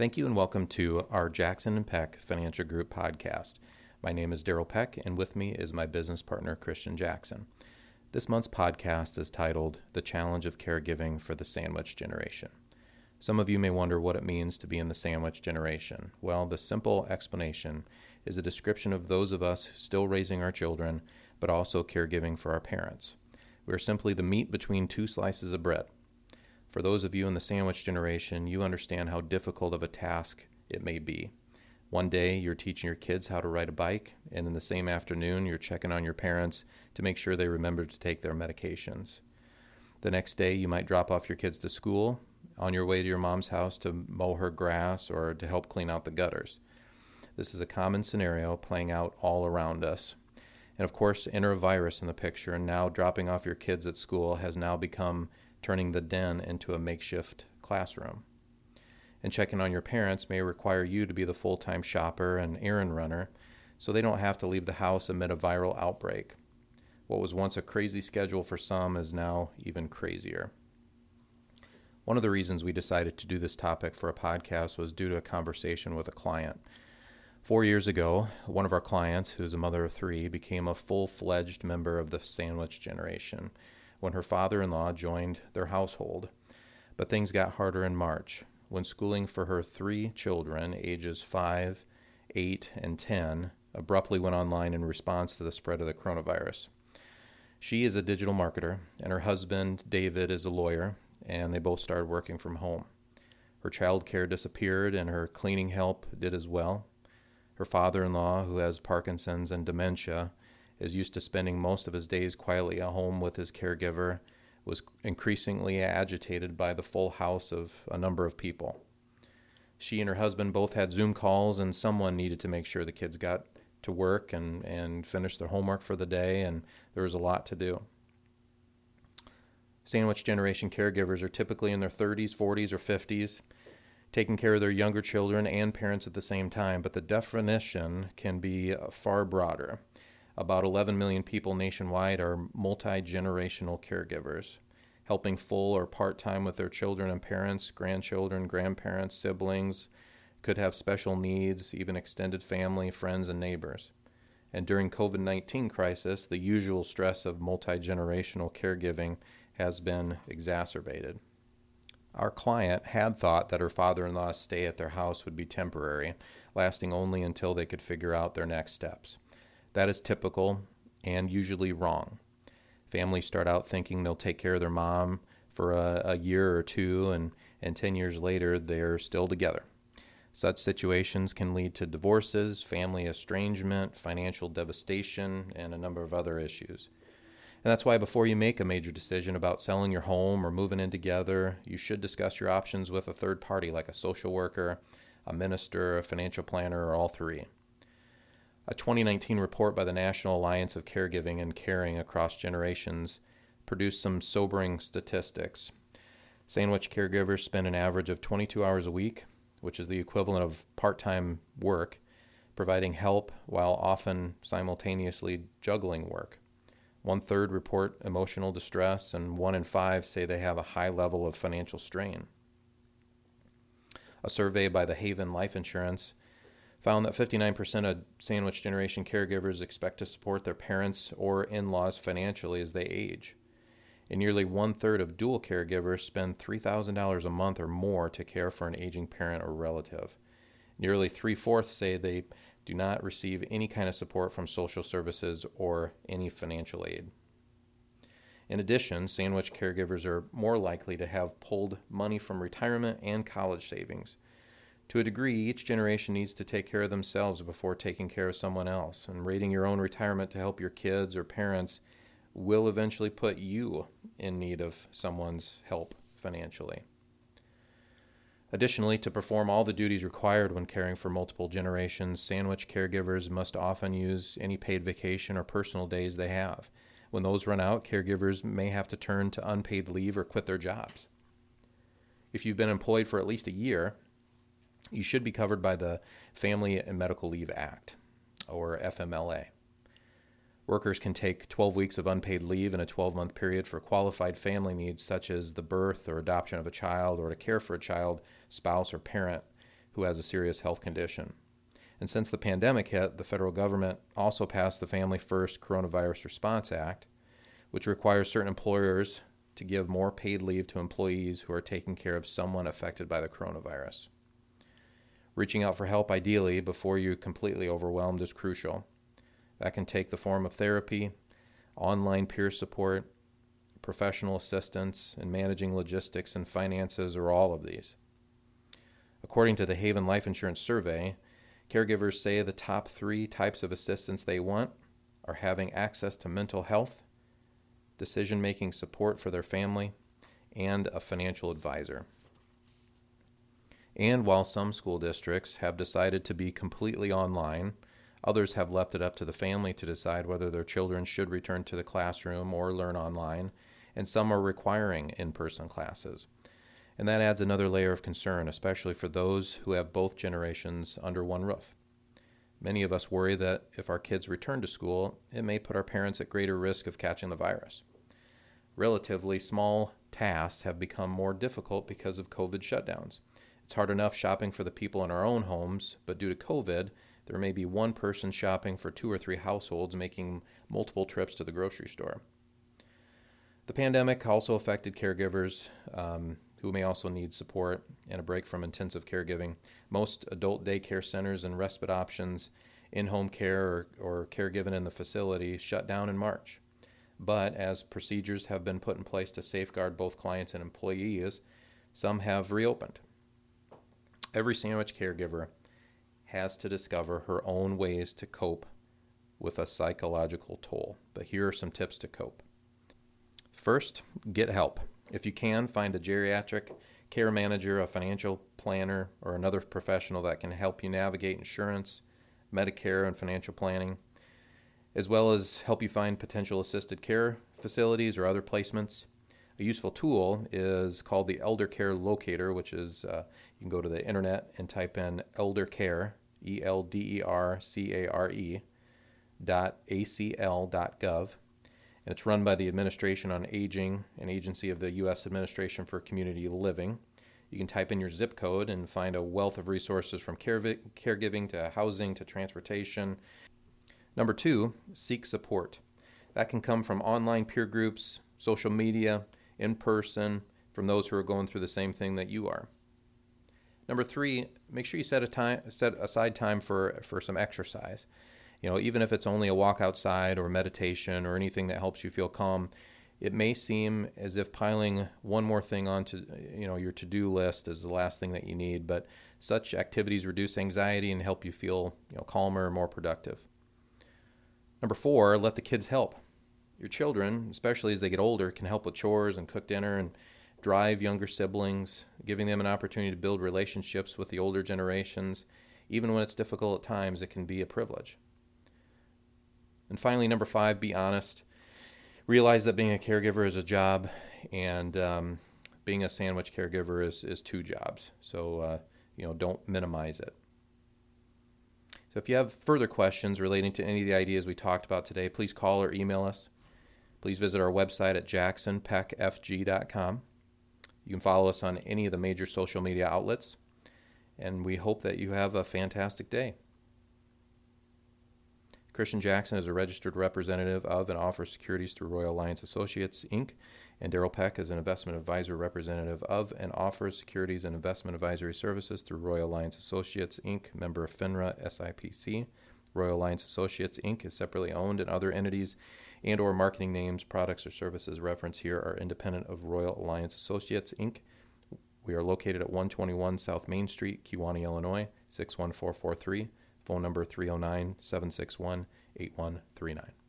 Thank you and welcome to our Jackson and Peck Financial Group podcast. My name is Daryl Peck, and with me is my business partner, Christian Jackson. This month's podcast is titled The Challenge of Caregiving for the Sandwich Generation. Some of you may wonder what it means to be in the sandwich generation. Well, the simple explanation is a description of those of us still raising our children, but also caregiving for our parents. We are simply the meat between two slices of bread. For those of you in the sandwich generation, you understand how difficult of a task it may be. One day you're teaching your kids how to ride a bike, and in the same afternoon you're checking on your parents to make sure they remember to take their medications. The next day you might drop off your kids to school on your way to your mom's house to mow her grass or to help clean out the gutters. This is a common scenario playing out all around us. And of course, enter a virus in the picture, and now dropping off your kids at school has now become turning the den into a makeshift classroom. And checking on your parents may require you to be the full time shopper and errand runner so they don't have to leave the house amid a viral outbreak. What was once a crazy schedule for some is now even crazier. One of the reasons we decided to do this topic for a podcast was due to a conversation with a client. Four years ago, one of our clients, who's a mother of three, became a full fledged member of the sandwich generation when her father in law joined their household. But things got harder in March when schooling for her three children, ages 5, 8, and 10, abruptly went online in response to the spread of the coronavirus. She is a digital marketer, and her husband, David, is a lawyer, and they both started working from home. Her child care disappeared, and her cleaning help did as well. Her father in law, who has Parkinson's and dementia, is used to spending most of his days quietly at home with his caregiver, was increasingly agitated by the full house of a number of people. She and her husband both had Zoom calls, and someone needed to make sure the kids got to work and, and finish their homework for the day, and there was a lot to do. Sandwich generation caregivers are typically in their 30s, 40s, or 50s taking care of their younger children and parents at the same time, but the definition can be far broader. About 11 million people nationwide are multi generational caregivers, helping full or part time with their children and parents, grandchildren, grandparents, siblings, could have special needs, even extended family, friends, and neighbors. And during COVID-19 crisis, the usual stress of multi-generational caregiving has been exacerbated. Our client had thought that her father in law's stay at their house would be temporary, lasting only until they could figure out their next steps. That is typical and usually wrong. Families start out thinking they'll take care of their mom for a, a year or two, and, and 10 years later, they're still together. Such situations can lead to divorces, family estrangement, financial devastation, and a number of other issues. And that's why before you make a major decision about selling your home or moving in together, you should discuss your options with a third party like a social worker, a minister, a financial planner, or all three. A 2019 report by the National Alliance of Caregiving and Caring Across Generations produced some sobering statistics. Sandwich caregivers spend an average of 22 hours a week, which is the equivalent of part time work, providing help while often simultaneously juggling work. One third report emotional distress, and one in five say they have a high level of financial strain. A survey by the Haven Life Insurance found that 59% of sandwich generation caregivers expect to support their parents or in laws financially as they age. And nearly one third of dual caregivers spend $3,000 a month or more to care for an aging parent or relative. Nearly three fourths say they do not receive any kind of support from social services or any financial aid. In addition, sandwich caregivers are more likely to have pulled money from retirement and college savings. To a degree, each generation needs to take care of themselves before taking care of someone else, and rating your own retirement to help your kids or parents will eventually put you in need of someone's help financially. Additionally, to perform all the duties required when caring for multiple generations, sandwich caregivers must often use any paid vacation or personal days they have. When those run out, caregivers may have to turn to unpaid leave or quit their jobs. If you've been employed for at least a year, you should be covered by the Family and Medical Leave Act, or FMLA. Workers can take 12 weeks of unpaid leave in a 12 month period for qualified family needs such as the birth or adoption of a child or to care for a child, spouse, or parent who has a serious health condition. And since the pandemic hit, the federal government also passed the Family First Coronavirus Response Act, which requires certain employers to give more paid leave to employees who are taking care of someone affected by the coronavirus. Reaching out for help ideally before you're completely overwhelmed is crucial. That can take the form of therapy, online peer support, professional assistance, and managing logistics and finances, or all of these. According to the Haven Life Insurance Survey, caregivers say the top three types of assistance they want are having access to mental health, decision making support for their family, and a financial advisor. And while some school districts have decided to be completely online, others have left it up to the family to decide whether their children should return to the classroom or learn online, and some are requiring in person classes. And that adds another layer of concern, especially for those who have both generations under one roof. Many of us worry that if our kids return to school, it may put our parents at greater risk of catching the virus. Relatively small tasks have become more difficult because of COVID shutdowns. It's hard enough shopping for the people in our own homes, but due to COVID, there may be one person shopping for two or three households making multiple trips to the grocery store. The pandemic also affected caregivers um, who may also need support and a break from intensive caregiving. Most adult daycare centers and respite options, in home care or, or caregiving in the facility shut down in March. But as procedures have been put in place to safeguard both clients and employees, some have reopened. Every sandwich caregiver has to discover her own ways to cope with a psychological toll. But here are some tips to cope. First, get help. If you can, find a geriatric care manager, a financial planner, or another professional that can help you navigate insurance, Medicare, and financial planning, as well as help you find potential assisted care facilities or other placements. A useful tool is called the Elder Care Locator, which is uh, you can go to the internet and type in Elder Care, E L D E R C A R E, dot acl dot gov. And it's run by the Administration on Aging, an agency of the U.S. Administration for Community Living. You can type in your zip code and find a wealth of resources from care, caregiving to housing to transportation. Number two, seek support. That can come from online peer groups, social media, in person from those who are going through the same thing that you are. Number three, make sure you set a time set aside time for for some exercise. You know, even if it's only a walk outside or meditation or anything that helps you feel calm, it may seem as if piling one more thing onto you know your to-do list is the last thing that you need, but such activities reduce anxiety and help you feel you know calmer, and more productive. Number four, let the kids help your children, especially as they get older, can help with chores and cook dinner and drive younger siblings, giving them an opportunity to build relationships with the older generations. Even when it's difficult at times, it can be a privilege. And finally, number five, be honest. Realize that being a caregiver is a job, and um, being a sandwich caregiver is, is two jobs. So, uh, you know, don't minimize it. So, if you have further questions relating to any of the ideas we talked about today, please call or email us. Please visit our website at jacksonpeckfg.com. You can follow us on any of the major social media outlets, and we hope that you have a fantastic day. Christian Jackson is a registered representative of and offers securities through Royal Alliance Associates, Inc., and Daryl Peck is an investment advisor representative of and offers securities and investment advisory services through Royal Alliance Associates, Inc., member of FINRA SIPC. Royal Alliance Associates, Inc. is separately owned, and other entities and or marketing names, products, or services referenced here are independent of Royal Alliance Associates, Inc. We are located at 121 South Main Street, Kewanee, Illinois, 61443. Phone number 309 761 8139.